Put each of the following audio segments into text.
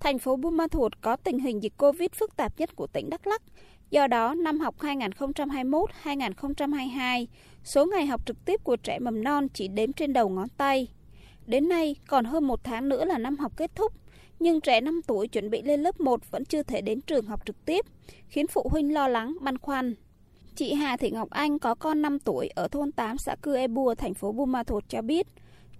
thành phố Buôn Ma Thuột có tình hình dịch Covid phức tạp nhất của tỉnh Đắk Lắk. Do đó, năm học 2021-2022, số ngày học trực tiếp của trẻ mầm non chỉ đếm trên đầu ngón tay. Đến nay, còn hơn một tháng nữa là năm học kết thúc, nhưng trẻ 5 tuổi chuẩn bị lên lớp 1 vẫn chưa thể đến trường học trực tiếp, khiến phụ huynh lo lắng, băn khoăn. Chị Hà Thị Ngọc Anh có con 5 tuổi ở thôn 8 xã Cư E Bùa, thành phố Buôn Ma Thuột cho biết,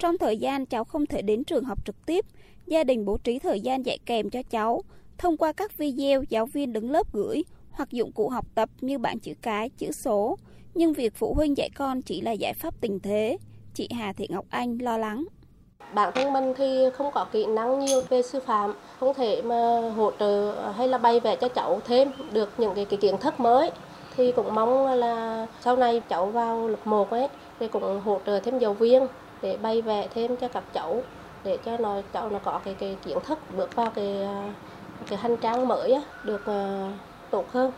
trong thời gian cháu không thể đến trường học trực tiếp, gia đình bố trí thời gian dạy kèm cho cháu thông qua các video giáo viên đứng lớp gửi hoặc dụng cụ học tập như bảng chữ cái, chữ số. Nhưng việc phụ huynh dạy con chỉ là giải pháp tình thế. Chị Hà Thị Ngọc Anh lo lắng. Bản thân mình thì không có kỹ năng nhiều về sư phạm, không thể mà hỗ trợ hay là bay vẽ cho cháu thêm được những cái, cái kiến thức mới. Thì cũng mong là sau này cháu vào lớp 1 ấy, thì cũng hỗ trợ thêm giáo viên để bày vẽ thêm cho các cháu để cho nó cháu nó có cái cái kiến thức bước vào cái à, cái hành trang mới á, được uh, tốt hơn.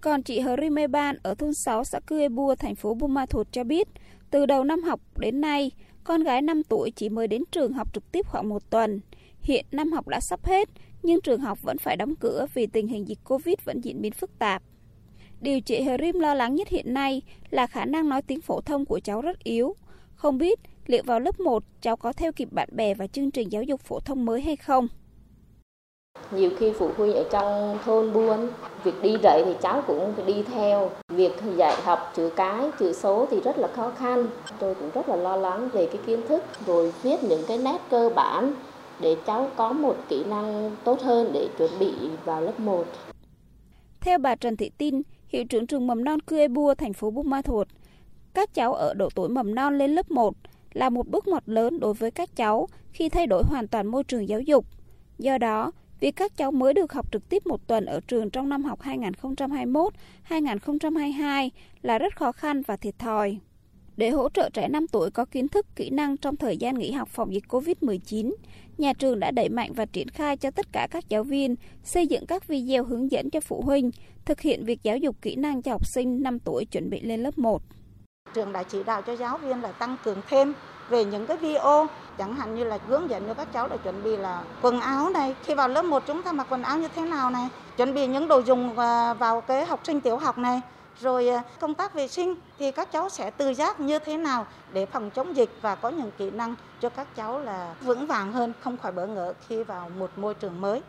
Còn chị Hrime Ban ở thôn 6 xã Cư Bua, thành phố Buôn Ma Thuột cho biết, từ đầu năm học đến nay, con gái 5 tuổi chỉ mới đến trường học trực tiếp khoảng một tuần. Hiện năm học đã sắp hết, nhưng trường học vẫn phải đóng cửa vì tình hình dịch Covid vẫn diễn biến phức tạp. Điều chị Hori lo lắng nhất hiện nay là khả năng nói tiếng phổ thông của cháu rất yếu. Không biết liệu vào lớp 1 cháu có theo kịp bạn bè và chương trình giáo dục phổ thông mới hay không? Nhiều khi phụ huynh ở trong thôn buôn, việc đi dạy thì cháu cũng phải đi theo. Việc dạy học chữ cái, chữ số thì rất là khó khăn. Tôi cũng rất là lo lắng về cái kiến thức, rồi viết những cái nét cơ bản để cháu có một kỹ năng tốt hơn để chuẩn bị vào lớp 1. Theo bà Trần Thị Tin, hiệu trưởng trường mầm non Cư Bua, thành phố Buôn Ma Thuột, các cháu ở độ tuổi mầm non lên lớp 1 là một bước ngoặt lớn đối với các cháu khi thay đổi hoàn toàn môi trường giáo dục. Do đó, việc các cháu mới được học trực tiếp một tuần ở trường trong năm học 2021-2022 là rất khó khăn và thiệt thòi. Để hỗ trợ trẻ 5 tuổi có kiến thức, kỹ năng trong thời gian nghỉ học phòng dịch COVID-19, nhà trường đã đẩy mạnh và triển khai cho tất cả các giáo viên xây dựng các video hướng dẫn cho phụ huynh thực hiện việc giáo dục kỹ năng cho học sinh 5 tuổi chuẩn bị lên lớp 1. Trường đã chỉ đạo cho giáo viên là tăng cường thêm về những cái video. Chẳng hạn như là hướng dẫn cho các cháu để chuẩn bị là quần áo này. Khi vào lớp 1 chúng ta mặc quần áo như thế nào này? Chuẩn bị những đồ dùng à, vào cái học sinh tiểu học này. Rồi à, công tác vệ sinh thì các cháu sẽ tự giác như thế nào để phòng chống dịch và có những kỹ năng cho các cháu là vững vàng hơn, không khỏi bỡ ngỡ khi vào một môi trường mới.